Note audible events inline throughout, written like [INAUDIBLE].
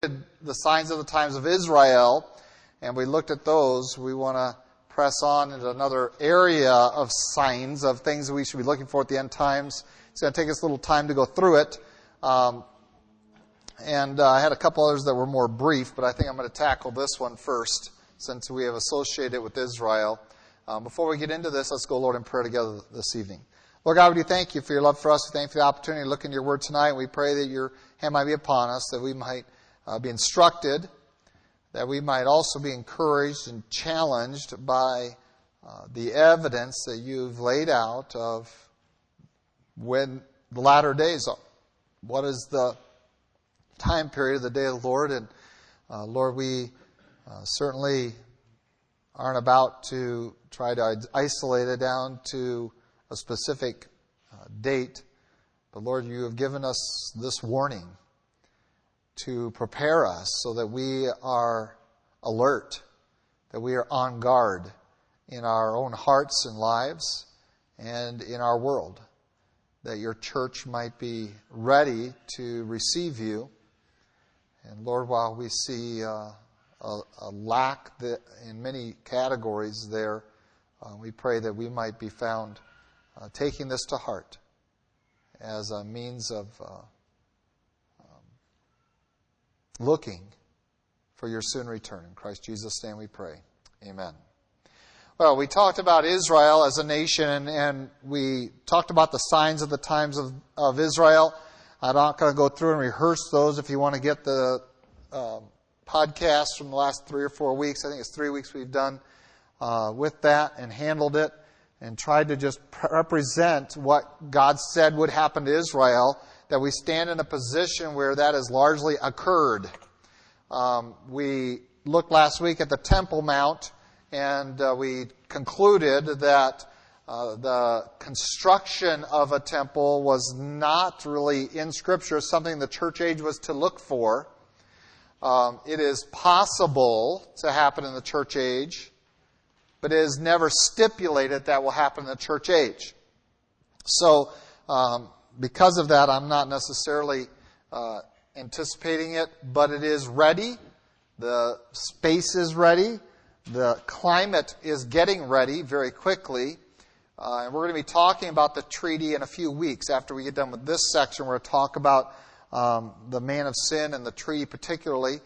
the signs of the times of Israel, and we looked at those. We want to press on into another area of signs of things we should be looking for at the end times. It's going to take us a little time to go through it. Um, and uh, I had a couple others that were more brief, but I think I'm going to tackle this one first since we have associated it with Israel. Um, before we get into this, let's go, Lord, in prayer together this evening. Lord God, we do thank you for your love for us. We thank you for the opportunity to look into your word tonight. We pray that your hand might be upon us, that we might uh, be instructed, that we might also be encouraged and challenged by uh, the evidence that you've laid out of when the latter days are. What is the time period of the day of the Lord? And uh, Lord, we uh, certainly aren't about to try to isolate it down to a specific uh, date. But Lord, you have given us this warning to prepare us so that we are alert, that we are on guard in our own hearts and lives and in our world, that your church might be ready to receive you. And Lord, while we see uh, a, a, lack in many categories there, uh, we pray that we might be found uh, taking this to heart as a means of uh, looking for your soon return. In Christ Jesus' name we pray. Amen. Well, we talked about Israel as a nation, and we talked about the signs of the times of, of Israel. I'm not going to go through and rehearse those. If you want to get the uh, podcast from the last three or four weeks, I think it's three weeks we've done uh, with that and handled it and tried to just represent what God said would happen to Israel that we stand in a position where that has largely occurred. Um, we looked last week at the Temple Mount, and uh, we concluded that uh, the construction of a temple was not really in Scripture something the church age was to look for. Um, it is possible to happen in the church age, but it is never stipulated that will happen in the church age. So, um, because of that, I'm not necessarily uh, anticipating it, but it is ready. The space is ready. The climate is getting ready very quickly. Uh, and we're going to be talking about the treaty in a few weeks. After we get done with this section, we're going to talk about um, the man of sin and the treaty particularly,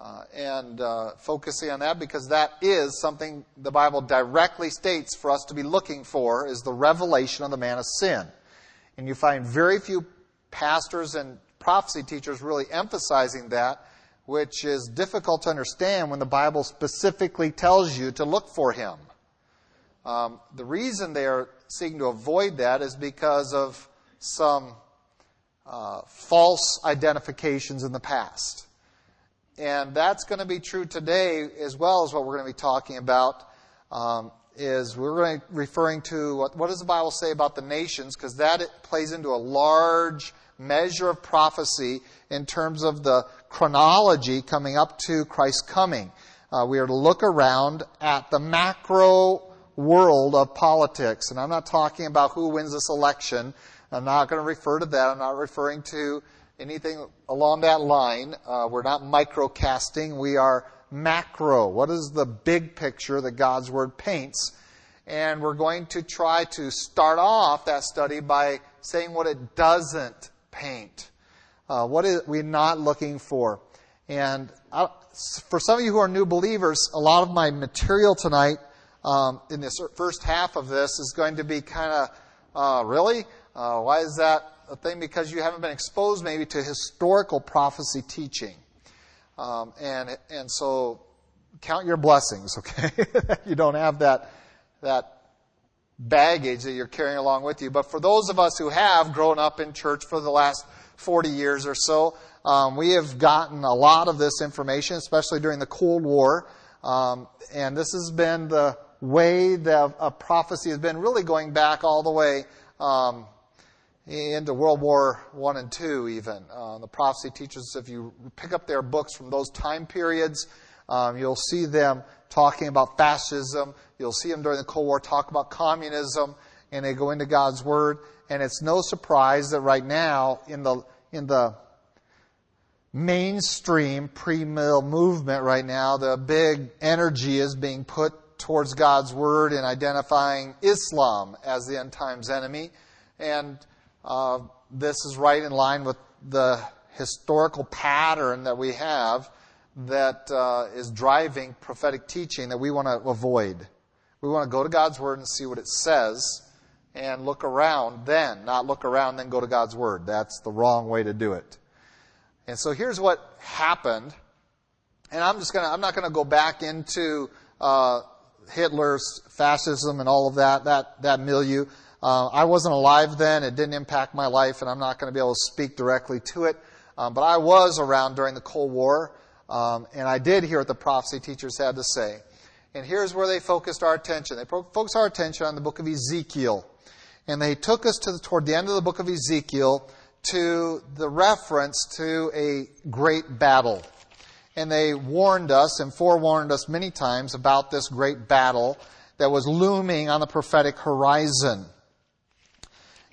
uh, and uh, focusing on that because that is something the Bible directly states for us to be looking for is the revelation of the man of sin. And you find very few pastors and prophecy teachers really emphasizing that, which is difficult to understand when the Bible specifically tells you to look for him. Um, the reason they are seeking to avoid that is because of some uh, false identifications in the past. And that's going to be true today as well as what we're going to be talking about um, is we're going to referring to what, what does the Bible say about the nations because that plays into a large measure of prophecy in terms of the chronology coming up to Christ's coming. Uh, we are to look around at the macro world of politics, and I'm not talking about who wins this election. I'm not going to refer to that. I'm not referring to anything along that line. Uh, we're not microcasting. We are macro. What is the big picture that God's Word paints? And we're going to try to start off that study by saying what it doesn't paint. Uh, what is we not looking for? And I, for some of you who are new believers, a lot of my material tonight um, in this first half of this is going to be kind of, uh, really? Uh, why is that a thing? Because you haven't been exposed maybe to historical prophecy teaching. Um, and, and so count your blessings, [LAUGHS] okay? you don't have that, that baggage that you're carrying along with you. But for those of us who have grown up in church for the last 40 years or so, um, we have gotten a lot of this information, especially during the Cold War. Um, and this has been the way that a prophecy has been really going back all the way um, into World War One and Two, even. Uh, the prophecy teachers, if you pick up their books from those time periods, um, you'll see them talking about fascism. You'll see them during the Cold War talk about communism, and they go into God's Word. And it's no surprise that right now, in the in the mainstream pre-mill movement right now. The big energy is being put towards God's word in identifying Islam as the end times enemy. And uh, this is right in line with the historical pattern that we have that uh, is driving prophetic teaching that we want to avoid. We want to go to God's Word and see what it says and look around then, not look around then go to God's Word. That's the wrong way to do it. And so here's what happened. And I'm just gonna, I'm not gonna go back into, uh, Hitler's fascism and all of that, that, that milieu. Uh, I wasn't alive then. It didn't impact my life, and I'm not going to be able to speak directly to it. Um, but I was around during the Cold War, um, and I did hear what the prophecy teachers had to say. And here's where they focused our attention. They focused our attention on the book of Ezekiel. And they took us to the, toward the end of the book of Ezekiel to the reference to a great battle. And they warned us and forewarned us many times about this great battle that was looming on the prophetic horizon.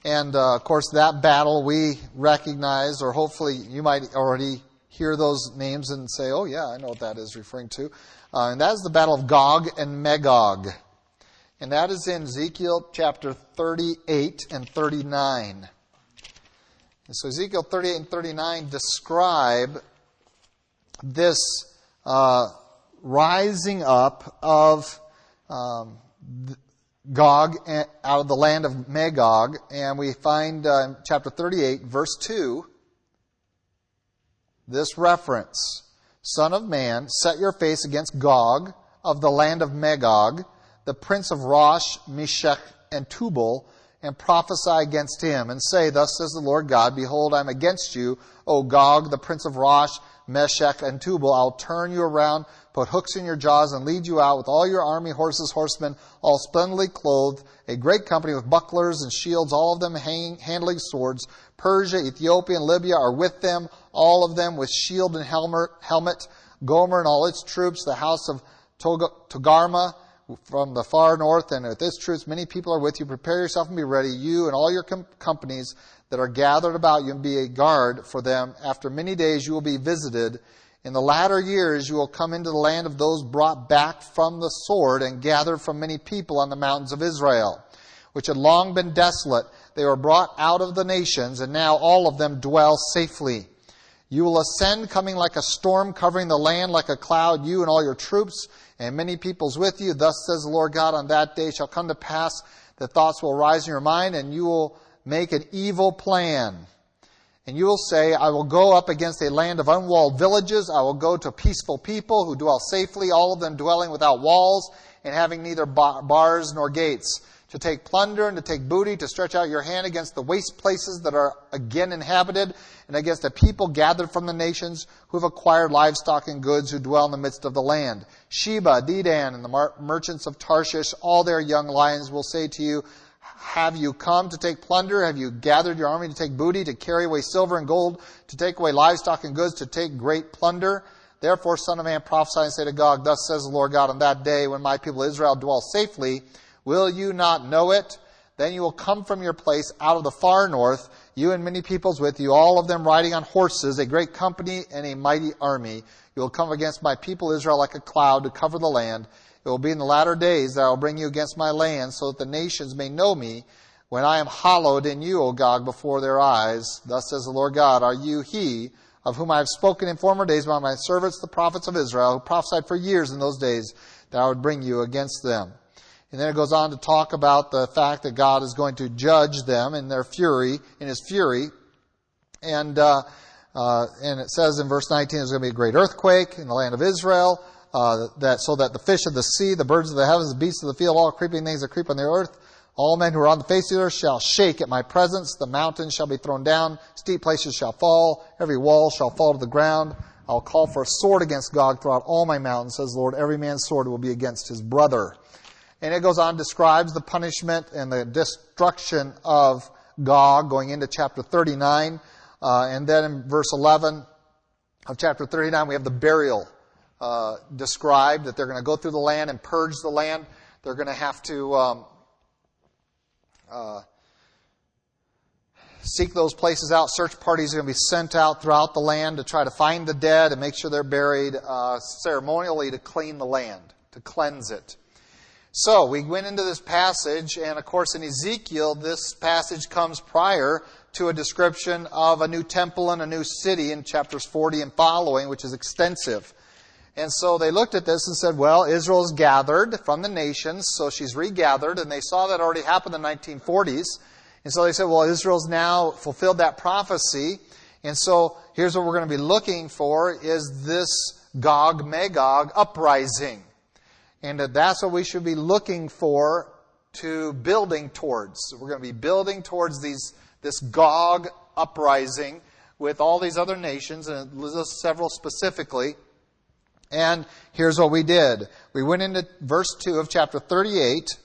And uh, of course, that battle we recognize, or hopefully you might already hear those names and say, oh, yeah, I know what that is referring to. Uh, and that is the battle of Gog and Magog. And that is in Ezekiel chapter 38 and 39. And so Ezekiel 38 and 39 describe this uh, rising up of um, Gog out of the land of Magog, and we find uh, in chapter 38, verse 2, this reference Son of man, set your face against Gog of the land of Magog, the prince of Rosh, Meshech, and Tubal, and prophesy against him, and say, Thus says the Lord God, Behold, I am against you, O Gog, the prince of Rosh, Meshech, and Tubal. I'll turn you around put hooks in your jaws, and lead you out with all your army, horses, horsemen, all splendidly clothed, a great company with bucklers and shields, all of them handling swords. Persia, Ethiopia, and Libya are with them, all of them with shield and helmet. Gomer and all its troops, the house of Togarmah from the far north, and with its troops, many people are with you. Prepare yourself and be ready, you and all your com- companies that are gathered about you, and be a guard for them. After many days you will be visited in the latter years you will come into the land of those brought back from the sword and gathered from many people on the mountains of Israel, which had long been desolate. They were brought out of the nations, and now all of them dwell safely. You will ascend coming like a storm, covering the land like a cloud, you and all your troops, and many peoples with you. Thus says the Lord God, on that day shall come to pass that thoughts will rise in your mind, and you will make an evil plan and you will say, I will go up against a land of unwalled villages. I will go to peaceful people who dwell safely, all of them dwelling without walls and having neither bars nor gates. To take plunder and to take booty, to stretch out your hand against the waste places that are again inhabited, and against a people gathered from the nations who have acquired livestock and goods who dwell in the midst of the land. Sheba, Dedan, and the merchants of Tarshish, all their young lions will say to you, have you come to take plunder? Have you gathered your army to take booty, to carry away silver and gold, to take away livestock and goods, to take great plunder? Therefore, son of man, prophesy and say to Gog, Thus says the Lord God, on that day when my people Israel dwell safely, will you not know it? Then you will come from your place out of the far north, you and many peoples with you, all of them riding on horses, a great company and a mighty army. You will come against my people Israel like a cloud to cover the land. It will be in the latter days that I will bring you against my land, so that the nations may know me when I am hallowed in you, O Gog, before their eyes. Thus says the Lord God, Are you he of whom I have spoken in former days by my servants, the prophets of Israel, who prophesied for years in those days that I would bring you against them? And then it goes on to talk about the fact that God is going to judge them in their fury, in his fury. And, uh, uh, and it says in verse 19, there's going to be a great earthquake in the land of Israel uh, that so that the fish of the sea, the birds of the heavens, the beasts of the field, all creeping things that creep on the earth, all men who are on the face of the earth shall shake at my presence. The mountains shall be thrown down, steep places shall fall, every wall shall fall to the ground. I'll call for a sword against Gog throughout all my mountains, says the Lord. Every man's sword will be against his brother. And it goes on, describes the punishment and the destruction of Gog, going into chapter 39. Uh, and then in verse 11 of chapter 39, we have the burial uh, described that they're going to go through the land and purge the land. They're going to have to um, uh, seek those places out. Search parties are going to be sent out throughout the land to try to find the dead and make sure they're buried uh, ceremonially to clean the land, to cleanse it. So we went into this passage, and of course, in Ezekiel, this passage comes prior to a description of a new temple and a new city in chapters 40 and following, which is extensive. And so they looked at this and said, well, Israel's gathered from the nations, so she's regathered, and they saw that already happened in the 1940s. And so they said, well, Israel's now fulfilled that prophecy. And so here's what we're going to be looking for is this Gog Magog uprising. And that's what we should be looking for to building towards. We're going to be building towards these, this Gog uprising with all these other nations, and it lists several specifically. And here's what we did. We went into verse 2 of chapter 38,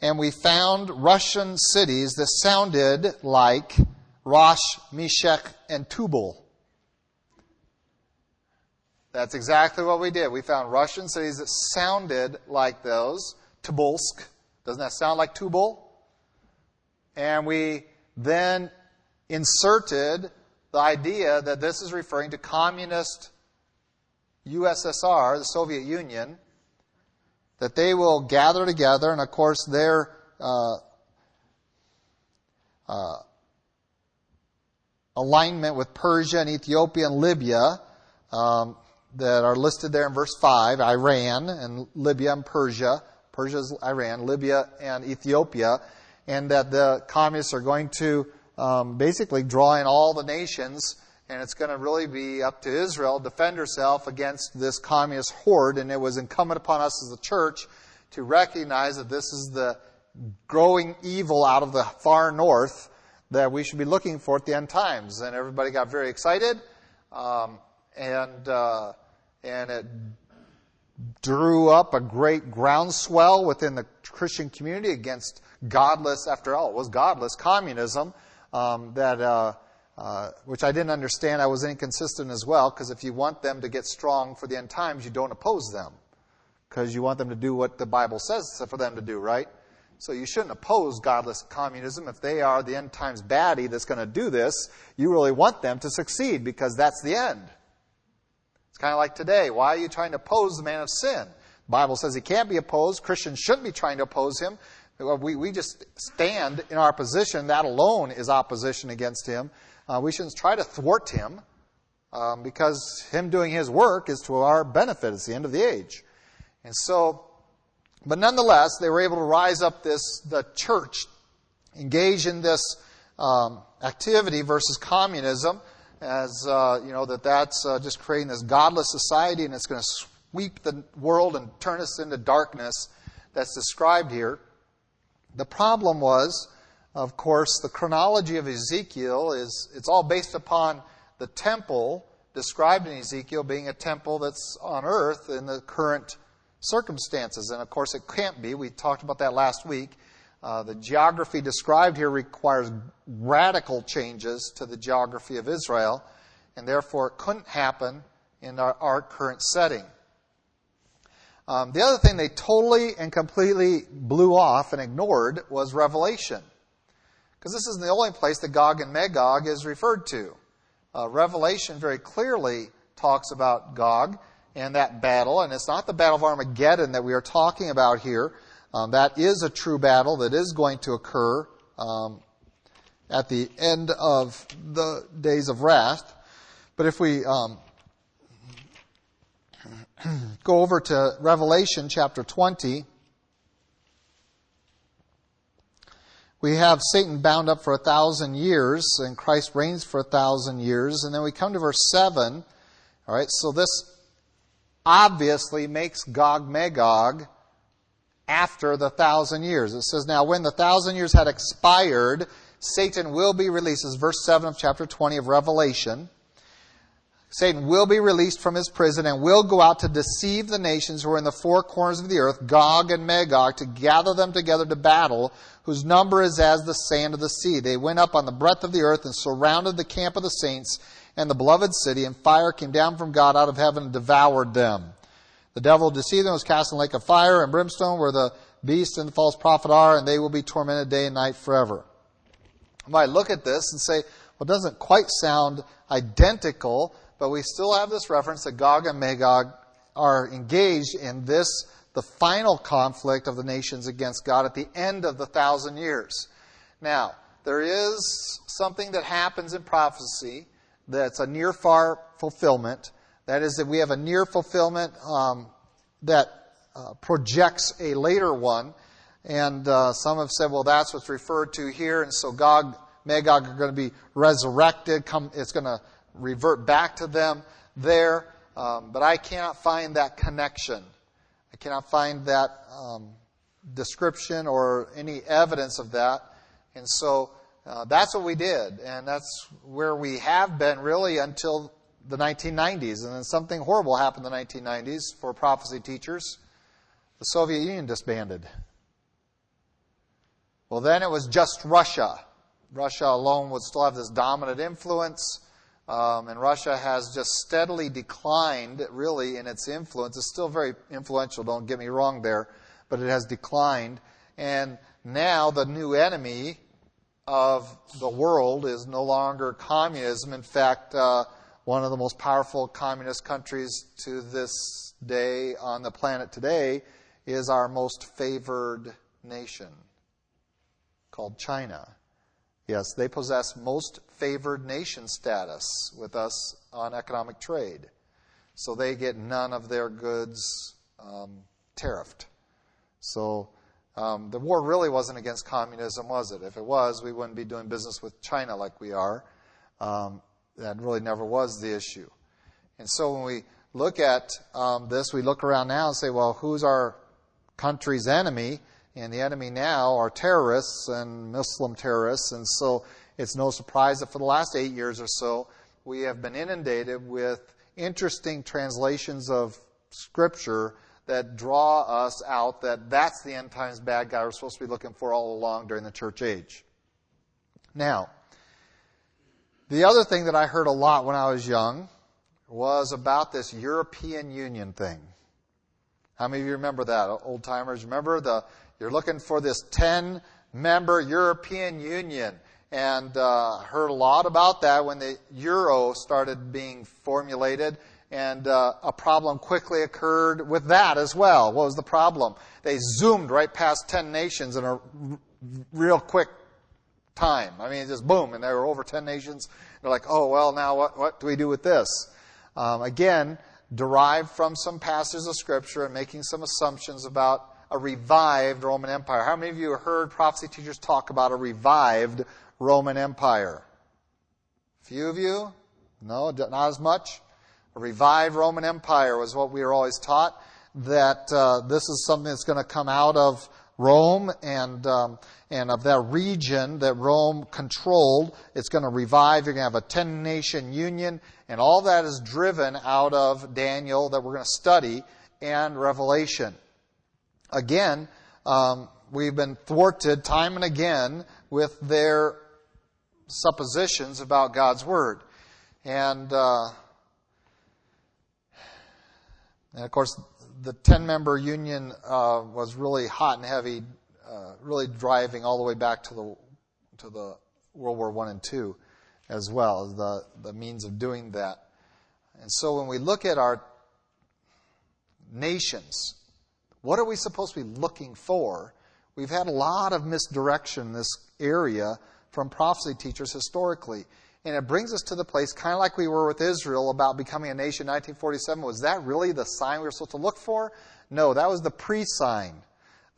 and we found Russian cities that sounded like Rosh, Meshech, and Tubal. That's exactly what we did. We found Russian cities that sounded like those. Tobolsk. Doesn't that sound like Tubal? And we then inserted the idea that this is referring to communist USSR, the Soviet Union, that they will gather together, and of course, their uh, uh, alignment with Persia and Ethiopia and Libya um, that are listed there in verse 5 Iran and Libya and Persia. Persia's Iran, Libya and Ethiopia. And that the communists are going to um, basically draw in all the nations and it's going to really be up to Israel to defend herself against this communist horde. And it was incumbent upon us as a church to recognize that this is the growing evil out of the far north that we should be looking for at the end times. And everybody got very excited, um, and uh, and it drew up a great groundswell within the Christian community against godless, after all, it was godless communism um, that. Uh, uh, which I didn't understand. I was inconsistent as well, because if you want them to get strong for the end times, you don't oppose them, because you want them to do what the Bible says for them to do, right? So you shouldn't oppose godless communism. If they are the end times baddie that's going to do this, you really want them to succeed, because that's the end. It's kind of like today. Why are you trying to oppose the man of sin? The Bible says he can't be opposed. Christians shouldn't be trying to oppose him. We, we just stand in our position. That alone is opposition against him. Uh, we shouldn't try to thwart him um, because him doing his work is to our benefit. It's the end of the age. And so, but nonetheless, they were able to rise up this, the church, engage in this um, activity versus communism, as, uh, you know, that that's uh, just creating this godless society and it's going to sweep the world and turn us into darkness that's described here. The problem was of course, the chronology of Ezekiel is it's all based upon the temple described in Ezekiel being a temple that's on earth in the current circumstances. And of course, it can't be. We talked about that last week. Uh, the geography described here requires radical changes to the geography of Israel, and therefore it couldn't happen in our, our current setting. Um, the other thing they totally and completely blew off and ignored was Revelation. Because this isn't the only place that Gog and Magog is referred to. Uh, Revelation very clearly talks about Gog and that battle, and it's not the Battle of Armageddon that we are talking about here. Um, that is a true battle that is going to occur um, at the end of the days of wrath. But if we um, [CLEARS THROAT] go over to Revelation chapter 20, we have Satan bound up for a thousand years, and Christ reigns for a thousand years. And then we come to verse 7. All right, so this obviously makes Gog Magog after the thousand years. It says, Now, when the thousand years had expired, Satan will be released. This is verse 7 of chapter 20 of Revelation. Satan will be released from his prison and will go out to deceive the nations who are in the four corners of the earth, Gog and Magog, to gather them together to battle, whose number is as the sand of the sea. They went up on the breadth of the earth and surrounded the camp of the saints and the beloved city, and fire came down from God out of heaven and devoured them. The devil deceived them was cast in the lake of fire and brimstone, where the beast and the false prophet are, and they will be tormented day and night forever. I might look at this and say, well, it doesn't quite sound identical, but we still have this reference that Gog and Magog are engaged in this, the final conflict of the nations against God at the end of the thousand years. Now, there is something that happens in prophecy that's a near far fulfillment. That is, that we have a near fulfillment um, that uh, projects a later one. And uh, some have said, well, that's what's referred to here. And so Gog, Magog are going to be resurrected. Come, it's going to revert back to them there. Um, but I cannot find that connection. I cannot find that um, description or any evidence of that. And so uh, that's what we did. And that's where we have been really until the 1990s. And then something horrible happened in the 1990s for prophecy teachers. The Soviet Union disbanded. Well, then it was just Russia. Russia alone would still have this dominant influence. Um, and Russia has just steadily declined, really, in its influence. It's still very influential, don't get me wrong there, but it has declined. And now the new enemy of the world is no longer communism. In fact, uh, one of the most powerful communist countries to this day on the planet today is our most favored nation called China. Yes, they possess most favored nation status with us on economic trade. So they get none of their goods um, tariffed. So um, the war really wasn't against communism, was it? If it was, we wouldn't be doing business with China like we are. Um, that really never was the issue. And so when we look at um, this, we look around now and say, well, who's our country's enemy? And the enemy now are terrorists and Muslim terrorists. And so it's no surprise that for the last eight years or so, we have been inundated with interesting translations of Scripture that draw us out that that's the end times bad guy we're supposed to be looking for all along during the church age. Now, the other thing that I heard a lot when I was young was about this European Union thing. How many of you remember that, old timers? Remember the you're looking for this 10 member European Union and uh, heard a lot about that when the euro started being formulated. And uh, a problem quickly occurred with that as well. What was the problem? They zoomed right past 10 nations in a r- real quick time. I mean, just boom, and there were over 10 nations. They're like, oh, well, now what, what do we do with this? Um, again, derived from some passages of Scripture and making some assumptions about a revived Roman Empire. How many of you have heard prophecy teachers talk about a revived Roman Empire? A few of you? No, not as much. A revived Roman Empire was what we were always taught. That uh, this is something that's going to come out of Rome and um, and of that region that Rome controlled. It's going to revive. You're going to have a ten nation union, and all that is driven out of Daniel that we're going to study and Revelation. Again, um, we've been thwarted time and again with their suppositions about God's Word. And, uh, and of course, the 10 member union uh, was really hot and heavy, uh, really driving all the way back to the, to the World War I and II as well, as the, the means of doing that. And so when we look at our nations, what are we supposed to be looking for? We've had a lot of misdirection in this area from prophecy teachers historically. And it brings us to the place, kind of like we were with Israel about becoming a nation in 1947. Was that really the sign we were supposed to look for? No, that was the pre sign.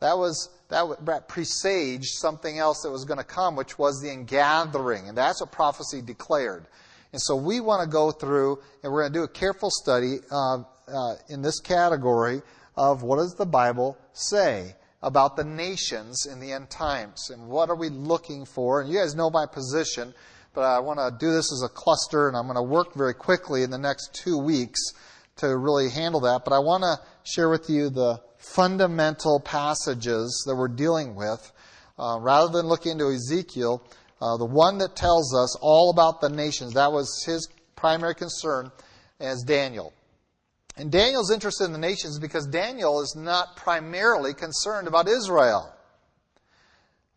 That was that presaged something else that was going to come, which was the ingathering, and that's what prophecy declared. And so we want to go through, and we're going to do a careful study uh, uh, in this category of what does the Bible say about the nations in the end times and what are we looking for. And you guys know my position, but I want to do this as a cluster and I'm going to work very quickly in the next two weeks to really handle that. But I want to share with you the fundamental passages that we're dealing with. Uh, rather than looking into Ezekiel, uh, the one that tells us all about the nations, that was his primary concern, as Daniel. And Daniel's interested in the nations because Daniel is not primarily concerned about Israel.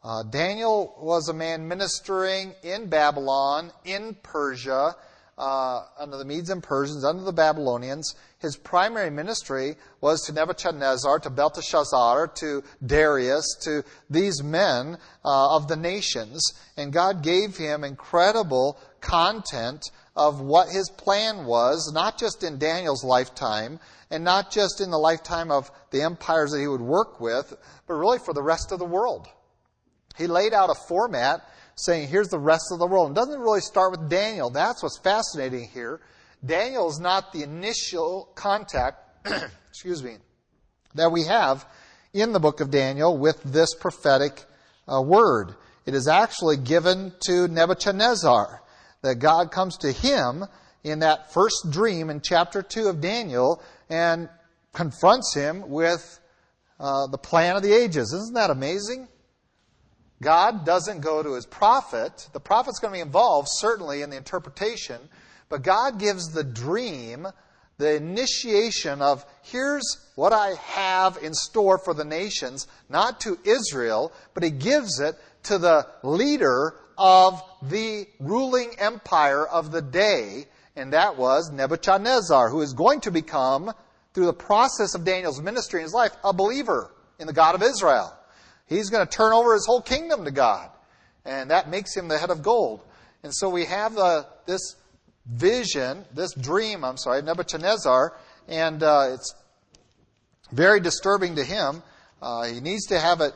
Uh, Daniel was a man ministering in Babylon, in Persia, uh, under the Medes and Persians, under the Babylonians. His primary ministry was to Nebuchadnezzar, to Belteshazzar, to Darius, to these men uh, of the nations. And God gave him incredible content of what his plan was, not just in Daniel's lifetime, and not just in the lifetime of the empires that he would work with, but really for the rest of the world. He laid out a format saying, here's the rest of the world. It doesn't really start with Daniel. That's what's fascinating here. Daniel is not the initial contact, [CLEARS THROAT] excuse me, that we have in the book of Daniel with this prophetic uh, word. It is actually given to Nebuchadnezzar. That God comes to him in that first dream in chapter 2 of Daniel and confronts him with uh, the plan of the ages. Isn't that amazing? God doesn't go to his prophet. The prophet's going to be involved, certainly, in the interpretation, but God gives the dream, the initiation of here's what I have in store for the nations, not to Israel, but he gives it to the leader of the ruling empire of the day, and that was Nebuchadnezzar, who is going to become, through the process of Daniel's ministry in his life, a believer in the God of Israel. He's going to turn over his whole kingdom to God. And that makes him the head of gold. And so we have the, this vision, this dream, I'm sorry, Nebuchadnezzar, and uh, it's very disturbing to him. Uh, he needs to have it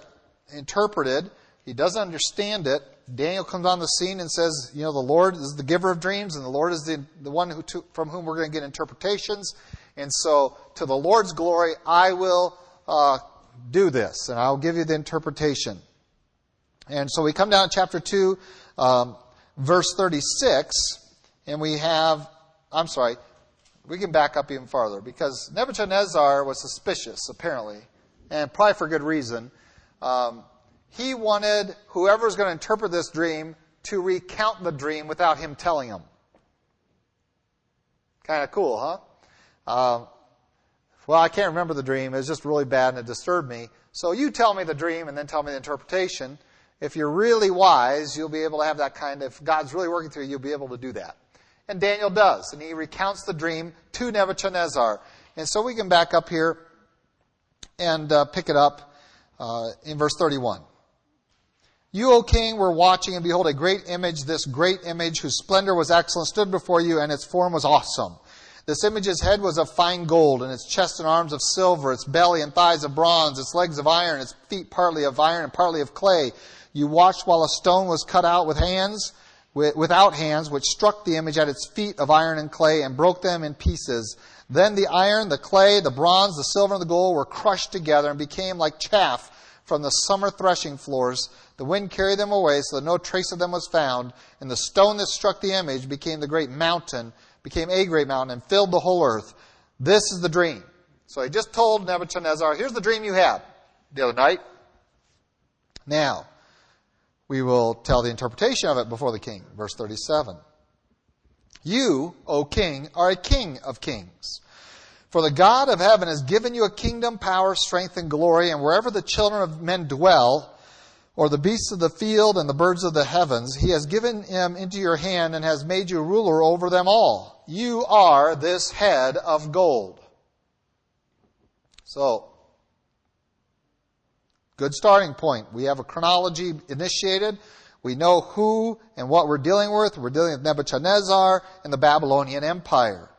interpreted. He doesn't understand it. Daniel comes on the scene and says, You know, the Lord is the giver of dreams, and the Lord is the, the one who to, from whom we're going to get interpretations. And so, to the Lord's glory, I will uh, do this, and I'll give you the interpretation. And so we come down to chapter 2, um, verse 36, and we have, I'm sorry, we can back up even farther because Nebuchadnezzar was suspicious, apparently, and probably for good reason. Um, he wanted whoever was going to interpret this dream to recount the dream without him telling him. Kind of cool, huh? Uh, well, I can't remember the dream. It was just really bad and it disturbed me. So you tell me the dream and then tell me the interpretation. If you're really wise, you'll be able to have that kind of, if God's really working through you, you'll be able to do that. And Daniel does. And he recounts the dream to Nebuchadnezzar. And so we can back up here and uh, pick it up uh, in verse 31. You, O king, were watching, and behold, a great image, this great image, whose splendor was excellent, stood before you, and its form was awesome. This image's head was of fine gold, and its chest and arms of silver, its belly and thighs of bronze, its legs of iron, its feet partly of iron and partly of clay. You watched while a stone was cut out with hands, without hands, which struck the image at its feet of iron and clay and broke them in pieces. Then the iron, the clay, the bronze, the silver, and the gold were crushed together and became like chaff from the summer threshing floors. The wind carried them away so that no trace of them was found. And the stone that struck the image became the great mountain became a great mountain and filled the whole earth. This is the dream. So he just told Nebuchadnezzar, here's the dream you had the other night. Now, we will tell the interpretation of it before the king. Verse 37. You, O king, are a king of kings. For the God of heaven has given you a kingdom, power, strength, and glory, and wherever the children of men dwell, or the beasts of the field and the birds of the heavens. He has given him into your hand and has made you ruler over them all. You are this head of gold. So, good starting point. We have a chronology initiated. We know who and what we're dealing with. We're dealing with Nebuchadnezzar and the Babylonian Empire.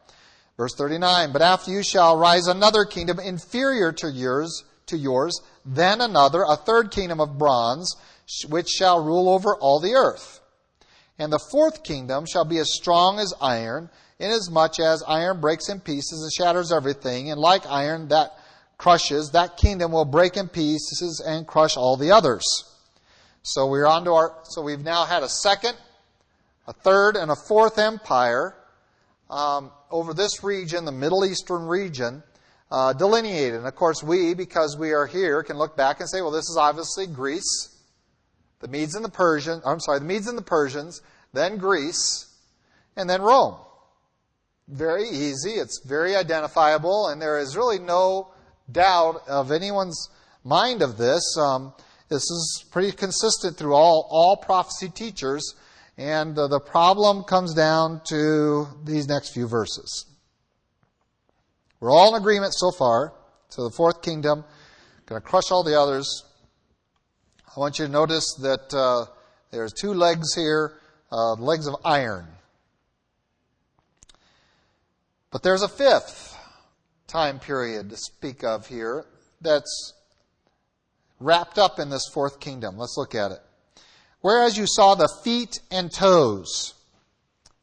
Verse 39, But after you shall rise another kingdom inferior to yours, to yours, then another, a third kingdom of bronze, which shall rule over all the earth. And the fourth kingdom shall be as strong as iron, inasmuch as iron breaks in pieces and shatters everything, and like iron that crushes, that kingdom will break in pieces and crush all the others. So we're on to our, so we've now had a second, a third, and a fourth empire um, over this region, the Middle Eastern region uh, delineated. And of course, we, because we are here, can look back and say, well, this is obviously Greece, the Medes and the Persians, I'm sorry, the Medes and the Persians, then Greece, and then Rome. Very easy, it's very identifiable, and there is really no doubt of anyone's mind of this. Um, This is pretty consistent through all, all prophecy teachers. And uh, the problem comes down to these next few verses. We're all in agreement so far. So the fourth kingdom, going to crush all the others. I want you to notice that uh, there's two legs here, uh, legs of iron. But there's a fifth time period to speak of here that's wrapped up in this fourth kingdom. Let's look at it. Whereas you saw the feet and toes.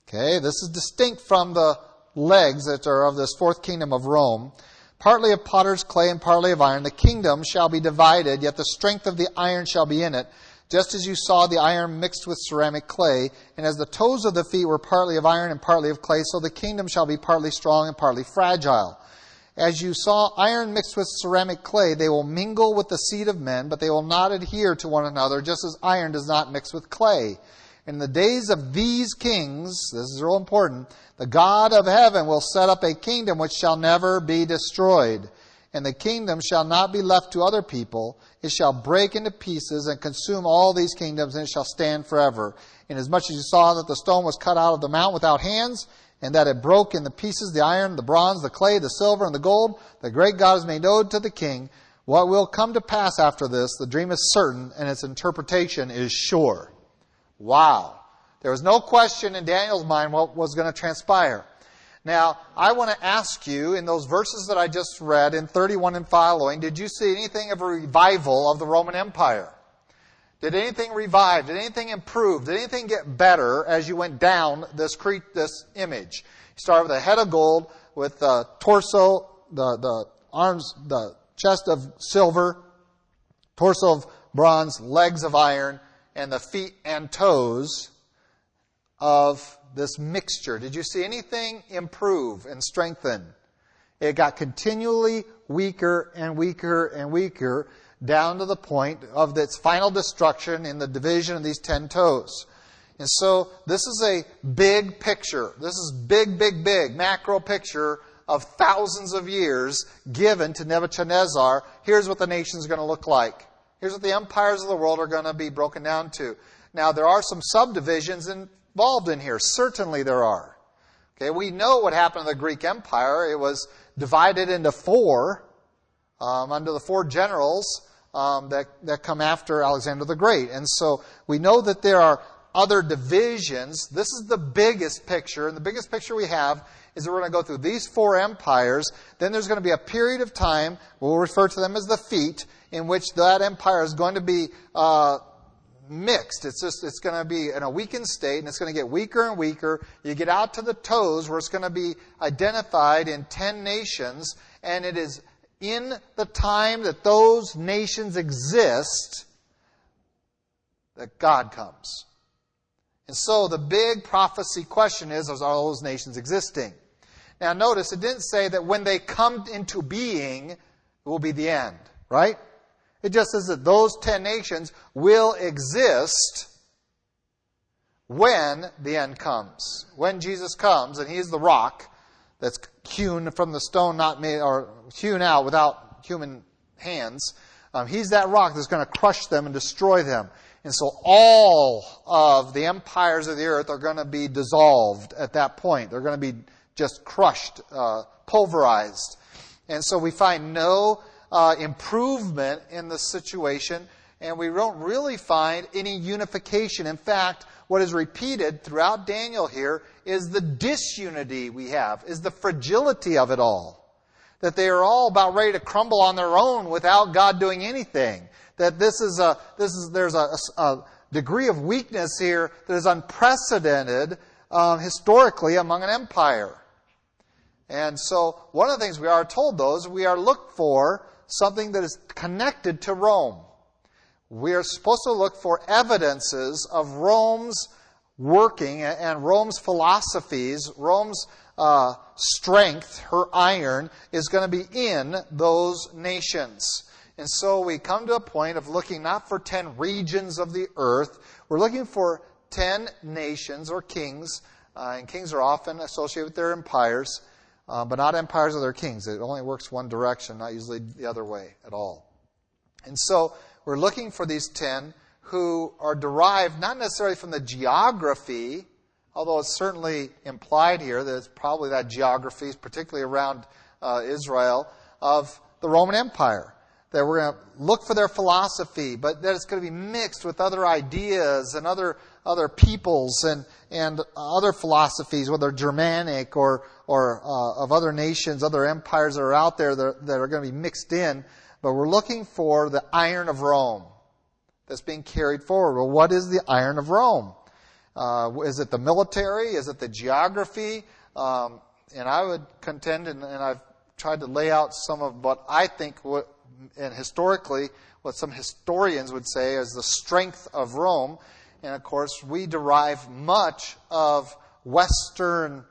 Okay, this is distinct from the legs that are of this fourth kingdom of Rome, partly of potter's clay and partly of iron. The kingdom shall be divided, yet the strength of the iron shall be in it, just as you saw the iron mixed with ceramic clay, and as the toes of the feet were partly of iron and partly of clay, so the kingdom shall be partly strong and partly fragile. As you saw iron mixed with ceramic clay, they will mingle with the seed of men, but they will not adhere to one another, just as iron does not mix with clay. In the days of these kings, this is real important, the God of heaven will set up a kingdom which shall never be destroyed. And the kingdom shall not be left to other people. It shall break into pieces and consume all these kingdoms, and it shall stand forever. Inasmuch as you saw that the stone was cut out of the mount without hands, and that it broke in the pieces the iron, the bronze, the clay, the silver, and the gold. The great God has made known to the king what will come to pass after this. The dream is certain, and its interpretation is sure. Wow. There was no question in Daniel's mind what was going to transpire. Now, I want to ask you, in those verses that I just read, in 31 and following, did you see anything of a revival of the Roman Empire? Did anything revive? Did anything improve? Did anything get better as you went down this cre- this image? You start with a head of gold, with the torso, the, the arms, the chest of silver, torso of bronze, legs of iron, and the feet and toes of this mixture. Did you see anything improve and strengthen? It got continually weaker and weaker and weaker down to the point of its final destruction in the division of these ten toes. And so this is a big picture. This is big, big, big macro picture of thousands of years given to Nebuchadnezzar. Here's what the nation's going to look like. Here's what the empires of the world are going to be broken down to. Now, there are some subdivisions involved in here. Certainly there are. Okay, we know what happened to the Greek Empire. It was divided into four um, under the four generals um, that, that come after Alexander the Great. And so we know that there are other divisions. This is the biggest picture, and the biggest picture we have is that we're going to go through these four empires. Then there's going to be a period of time, we'll refer to them as the feet, in which that empire is going to be uh, mixed. It's just it's going to be in a weakened state, and it's going to get weaker and weaker. You get out to the toes, where it's going to be identified in ten nations, and it is in the time that those nations exist that God comes. And so the big prophecy question is, are all those nations existing? Now notice, it didn't say that when they come into being, it will be the end, right? It just says that those ten nations will exist when the end comes. When Jesus comes, and He's the rock, that's hewn from the stone, not made, or hewn out without human hands. Um, he's that rock that's going to crush them and destroy them. And so all of the empires of the earth are going to be dissolved at that point. They're going to be just crushed, uh, pulverized. And so we find no uh, improvement in the situation, and we don't really find any unification. In fact, what is repeated throughout Daniel here is the disunity we have, is the fragility of it all. That they are all about ready to crumble on their own without God doing anything. That this is a, this is, there's a, a degree of weakness here that is unprecedented um, historically among an empire. And so, one of the things we are told, though, is we are looked for something that is connected to Rome we are supposed to look for evidences of Rome's working and Rome's philosophies, Rome's uh, strength, her iron, is going to be in those nations. And so we come to a point of looking not for 10 regions of the earth, we're looking for 10 nations or kings. Uh, and kings are often associated with their empires, uh, but not empires of their kings. It only works one direction, not usually the other way at all. And so we're looking for these ten who are derived not necessarily from the geography, although it's certainly implied here that it's probably that geography, particularly around uh, Israel, of the Roman Empire. That we're going to look for their philosophy, but that it's going to be mixed with other ideas and other other peoples and and other philosophies, whether Germanic or or uh, of other nations, other empires that are out there that, that are going to be mixed in. But we're looking for the iron of Rome that's being carried forward. Well, what is the iron of Rome? Uh, is it the military? Is it the geography? Um, and I would contend, and, and, I've tried to lay out some of what I think, what, and historically, what some historians would say is the strength of Rome. And of course, we derive much of Western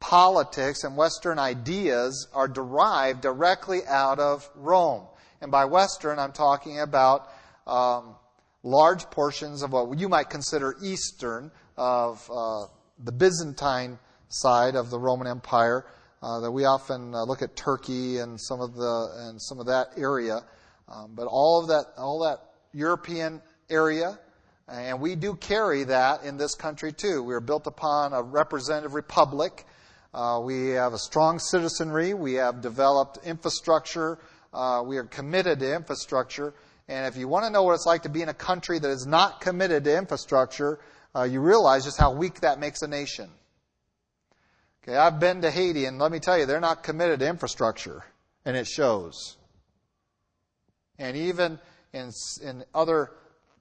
politics and Western ideas are derived directly out of Rome. And by Western, I'm talking about um, large portions of what you might consider Eastern, of uh, the Byzantine side of the Roman Empire. Uh, that we often uh, look at Turkey and some of the and some of that area, um, but all of that all that European area, and we do carry that in this country too. We are built upon a representative republic. Uh, we have a strong citizenry. We have developed infrastructure. Uh, we are committed to infrastructure. And if you want to know what it's like to be in a country that is not committed to infrastructure, uh, you realize just how weak that makes a nation. Okay, I've been to Haiti, and let me tell you, they're not committed to infrastructure, and it shows. And even in, in other,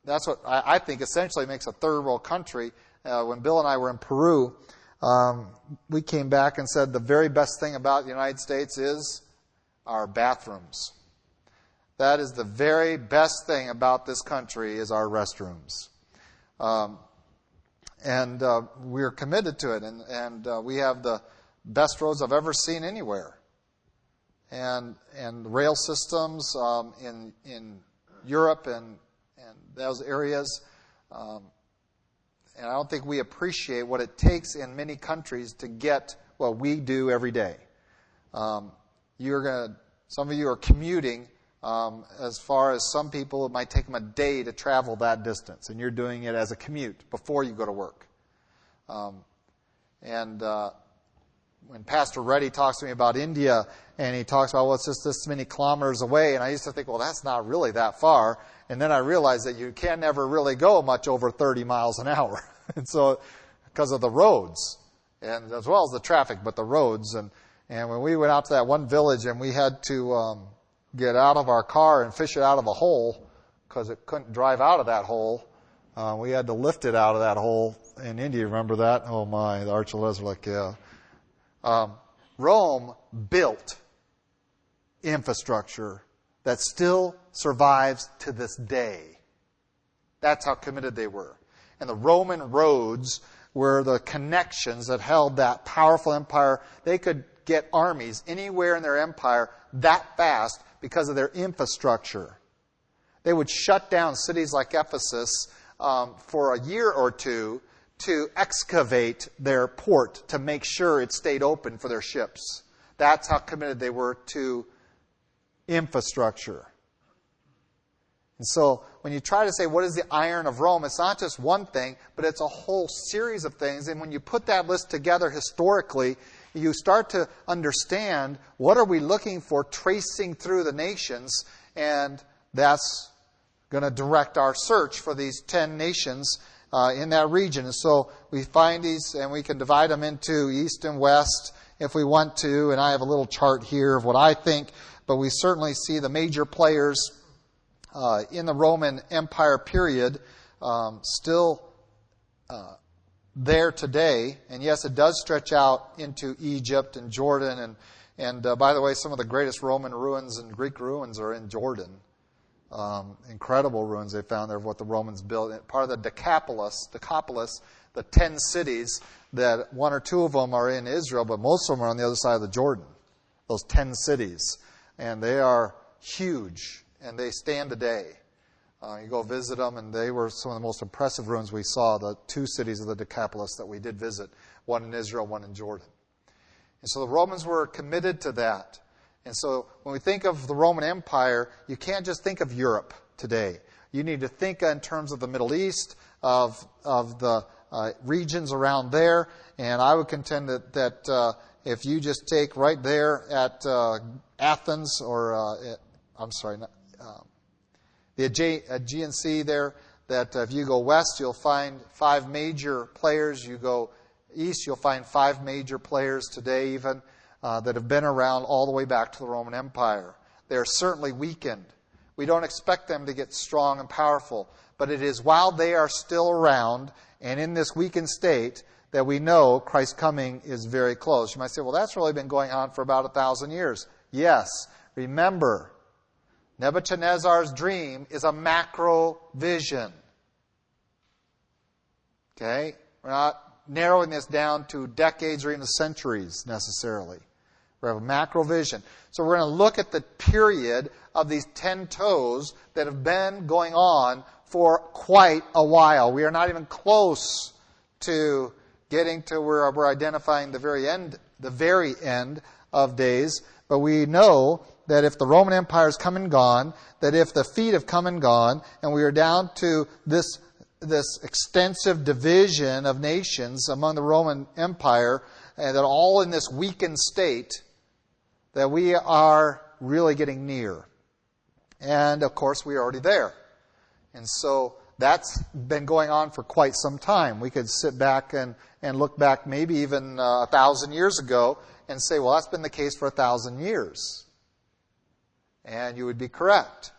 that's what I, I think essentially makes a third world country. Uh, when Bill and I were in Peru, um, we came back and said the very best thing about the United States is our bathrooms. That is the very best thing about this country is our restrooms. Um, and uh, we're committed to it, and, and uh, we have the best roads I've ever seen anywhere. And and rail systems um, in in Europe and and those areas. Um, and I don't think we appreciate what it takes in many countries to get what we do every day. Um, you're going some of you are commuting um, as far as some people, it might take them a day to travel that distance, and you're doing it as a commute before you go to work. Um, and uh, when Pastor Reddy talks to me about India, and he talks about, well, it's just this many kilometers away, and I used to think, well, that's not really that far. And then I realized that you can never really go much over 30 miles an hour. [LAUGHS] and so, because of the roads, and as well as the traffic, but the roads. And, and when we went out to that one village and we had to, um, get out of our car and fish it out of a hole because it couldn't drive out of that hole. Uh, we had to lift it out of that hole in India. Remember that? Oh my, the Archelaus yeah. Um, Rome built infrastructure that still survives to this day. That's how committed they were. And the Roman roads were the connections that held that powerful empire. They could get armies anywhere in their empire that fast because of their infrastructure. They would shut down cities like Ephesus um, for a year or two to excavate their port to make sure it stayed open for their ships. That's how committed they were to infrastructure. And so when you try to say, what is the iron of Rome, it's not just one thing, but it's a whole series of things. And when you put that list together historically, you start to understand what are we looking for tracing through the nations, and that's going to direct our search for these 10 nations uh, in that region. And so we find these, and we can divide them into east and west if we want to. And I have a little chart here of what I think, but we certainly see the major players uh, in the Roman Empire period um, still uh, there today. And yes, it does stretch out into Egypt and Jordan. And, and uh, by the way, some of the greatest Roman ruins and Greek ruins are in Jordan. Um, incredible ruins they found there of what the Romans built. Part of the Decapolis, Decapolis, the ten cities that one or two of them are in Israel, but most of them are on the other side of the Jordan. Those ten cities. And they are huge and they stand today. Uh, you go visit them, and they were some of the most impressive ruins we saw, the two cities of the Decapolis that we did visit, one in Israel, one in Jordan. And so the Romans were committed to that. And so when we think of the Roman Empire, you can't just think of Europe. today. You need to think in terms of the Middle East, of, of the uh, regions around there, and I would contend that, that uh, if you just take right there at uh, Athens or, uh, I'm sorry, um, the Aegean Sea there, that if you go west, you'll find five major players. You go east, you'll find five major players today, even uh, that have been around all the way back to the Roman Empire. They're certainly weakened. We don't expect them to get strong and powerful, but it is while they are still around and in this weakened state that we know Christ's coming is very close. You might say, well, that's really been going on for about a thousand years. Yes. Remember, Nebuchadnezzar's dream is a macro vision. Okay? We're not narrowing this down to decades or even centuries necessarily. We have a macro vision. So we're going to look at the period of these ten toes that have been going on for quite a while. We are not even close to getting to where we're identifying the very end, the very end of days. But we know that if the Roman Empire has come and gone, that if the feet have come and gone, and we are down to this this extensive division of nations among the Roman Empire, and that all in this weakened state, that we are really getting near. And of course, we are already there. And so that's been going on for quite some time. We could sit back and, and look back maybe even uh, a thousand years ago and say, well, that's been the case for a thousand years. And you would be correct.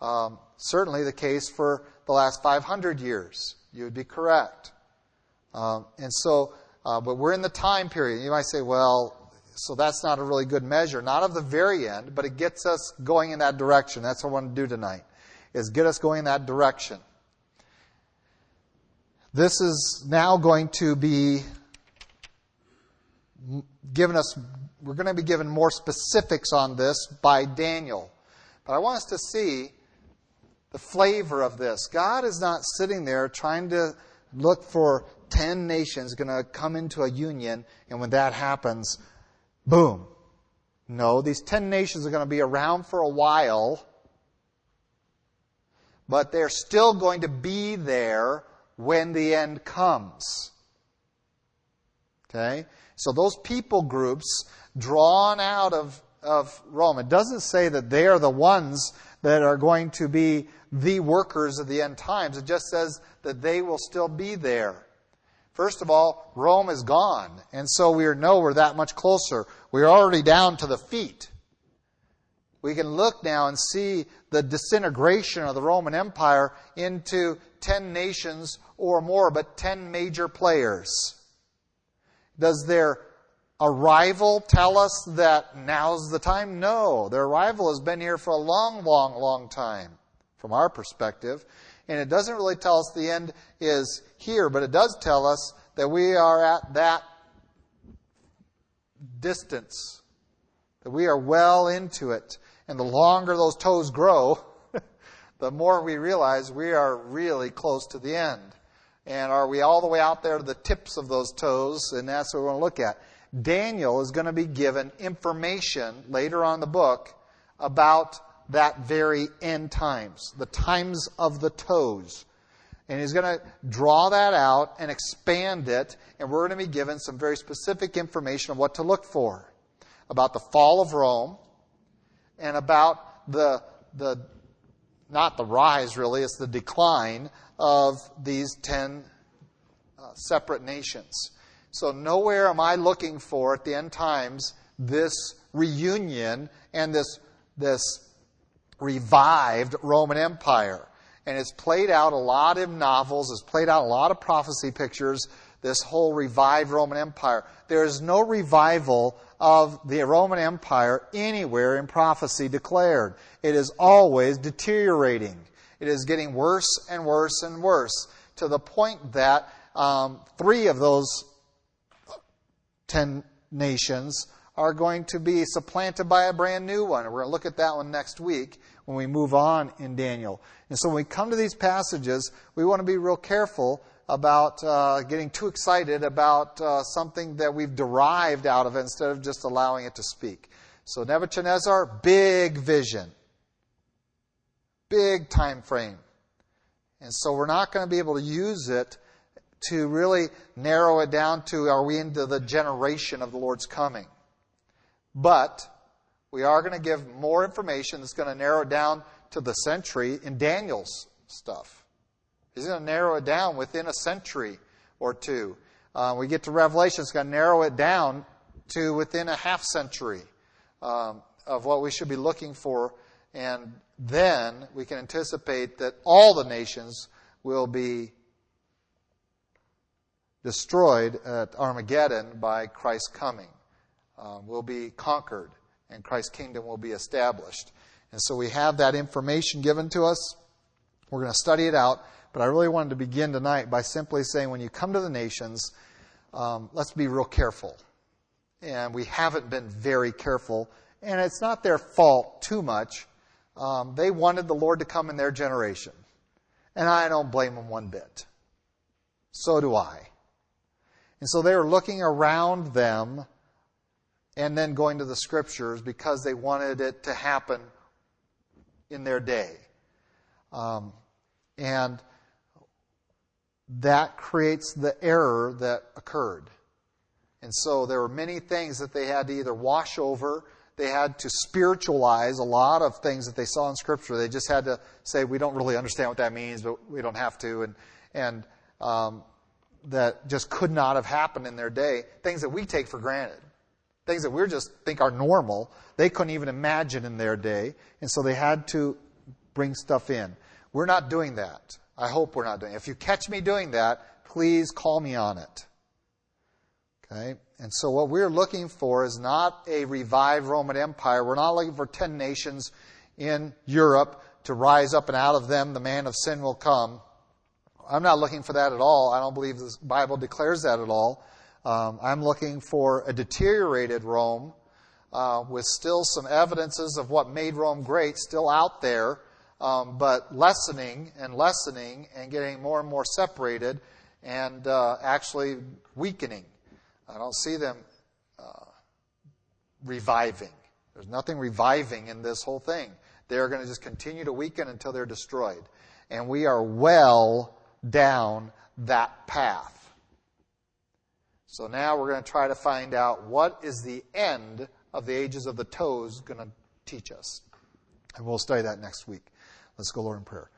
Um, certainly the case for the last 500 years. You would be correct. Um, and so, uh, but we're in the time period. You might say, well, so that's not a really good measure. Not of the very end, but it gets us going in that direction. That's what I want to do tonight, is get us going in that direction. This is now going to be given us, we're going to be given more specifics on this by Daniel. But I want us to see the flavor of this. God is not sitting there trying to look for 10 nations going to come into a union, and when that happens, boom. No, these 10 nations are going to be around for a while, but they're still going to be there when the end comes. Okay? So those people groups drawn out of, of Rome, it doesn't say that they are the ones that are going to be the workers of the end times. It just says that they will still be there. First of all, Rome is gone, and so we know we're that much closer. We're already down to the feet. We can look now and see the disintegration of the Roman Empire into 10 nations or more, but 10 major players. Does their arrival tell us that now's the time? No. Their arrival has been here for a long, long, long time from our perspective. And it doesn't really tell us the end is here, but it does tell us that we are at that distance, that we are well into it. And the longer those toes grow, the more we realize we are really close to the end. And are we all the way out there to the tips of those toes? And that's what we want to look at. Daniel is going to be given information later on the book about that very end times, the times of the toes. And he's going to draw that out and expand it, and we're going to be given some very specific information of what to look for about the fall of Rome and about the, the not the rise really, it's the decline of these ten uh, separate nations. So nowhere am I looking for at the end times this reunion and this, this revived Roman Empire. And it's played out a lot in novels, it's played out a lot of prophecy pictures, this whole revived Roman Empire. There is no revival of the Roman Empire anywhere in prophecy declared. It is always deteriorating. It is getting worse and worse and worse to the point that um, three of those ten nations are going to be supplanted by a brand new one. We're going to look at that one next week when we move on in Daniel. And so when we come to these passages, we want to be real careful about uh, getting too excited about uh, something that we've derived out of it instead of just allowing it to speak. So Nebuchadnezzar, big vision. big time frame. And so we're not going to be able to use it to really narrow it down to are we into the generation of the Lord's coming. But we are going to give more information that's going to narrow it down to the century in Daniel's stuff. He's going to narrow it down within a century or two. Uh, we get to Revelation, it's going to narrow it down to within a half century um, of what we should be looking for. And then we can anticipate that all the nations will be destroyed at Armageddon by Christ's coming. Um, will be conquered and Christ's kingdom will be established. And so we have that information given to us. We're going to study it out, but I really wanted to begin tonight by simply saying when you come to the nations, um, let's be real careful. And we haven't been very careful, and it's not their fault too much. Um, they wanted the Lord to come in their generation, and I don't blame them one bit. So do I. And so they were looking around them and then going to the scriptures because they wanted it to happen in their day. Um, and that creates the error that occurred. And so there were many things that they had to either wash over, they had to spiritualize a lot of things that they saw in Scripture. They just had to say, we don't really understand what that means, but we don't have to. And, and um, that just could not have happened in their day, things that we take for granted. Things that we just think are normal, they couldn't even imagine in their day, and so they had to bring stuff in. We're not doing that. I hope we're not doing it. If you catch me doing that, please call me on it. Okay? And so what we're looking for is not a revived Roman Empire. We're not looking for 10 nations in Europe to rise up and out of them the man of sin will come. I'm not looking for that at all. I don't believe the Bible declares that at all. Um, I'm looking for a deteriorated Rome uh, with still some evidences of what made Rome great still out there, um, but lessening and lessening and getting more and more separated and uh, actually weakening. I don't see them uh, reviving. There's nothing reviving in this whole thing. They're going to just continue to weaken until they're destroyed. And we are well down that path. So now we're going to try to find out what is the end of the ages of the toes going to teach us. And we'll study that next week. Let's go, Lord, in prayer.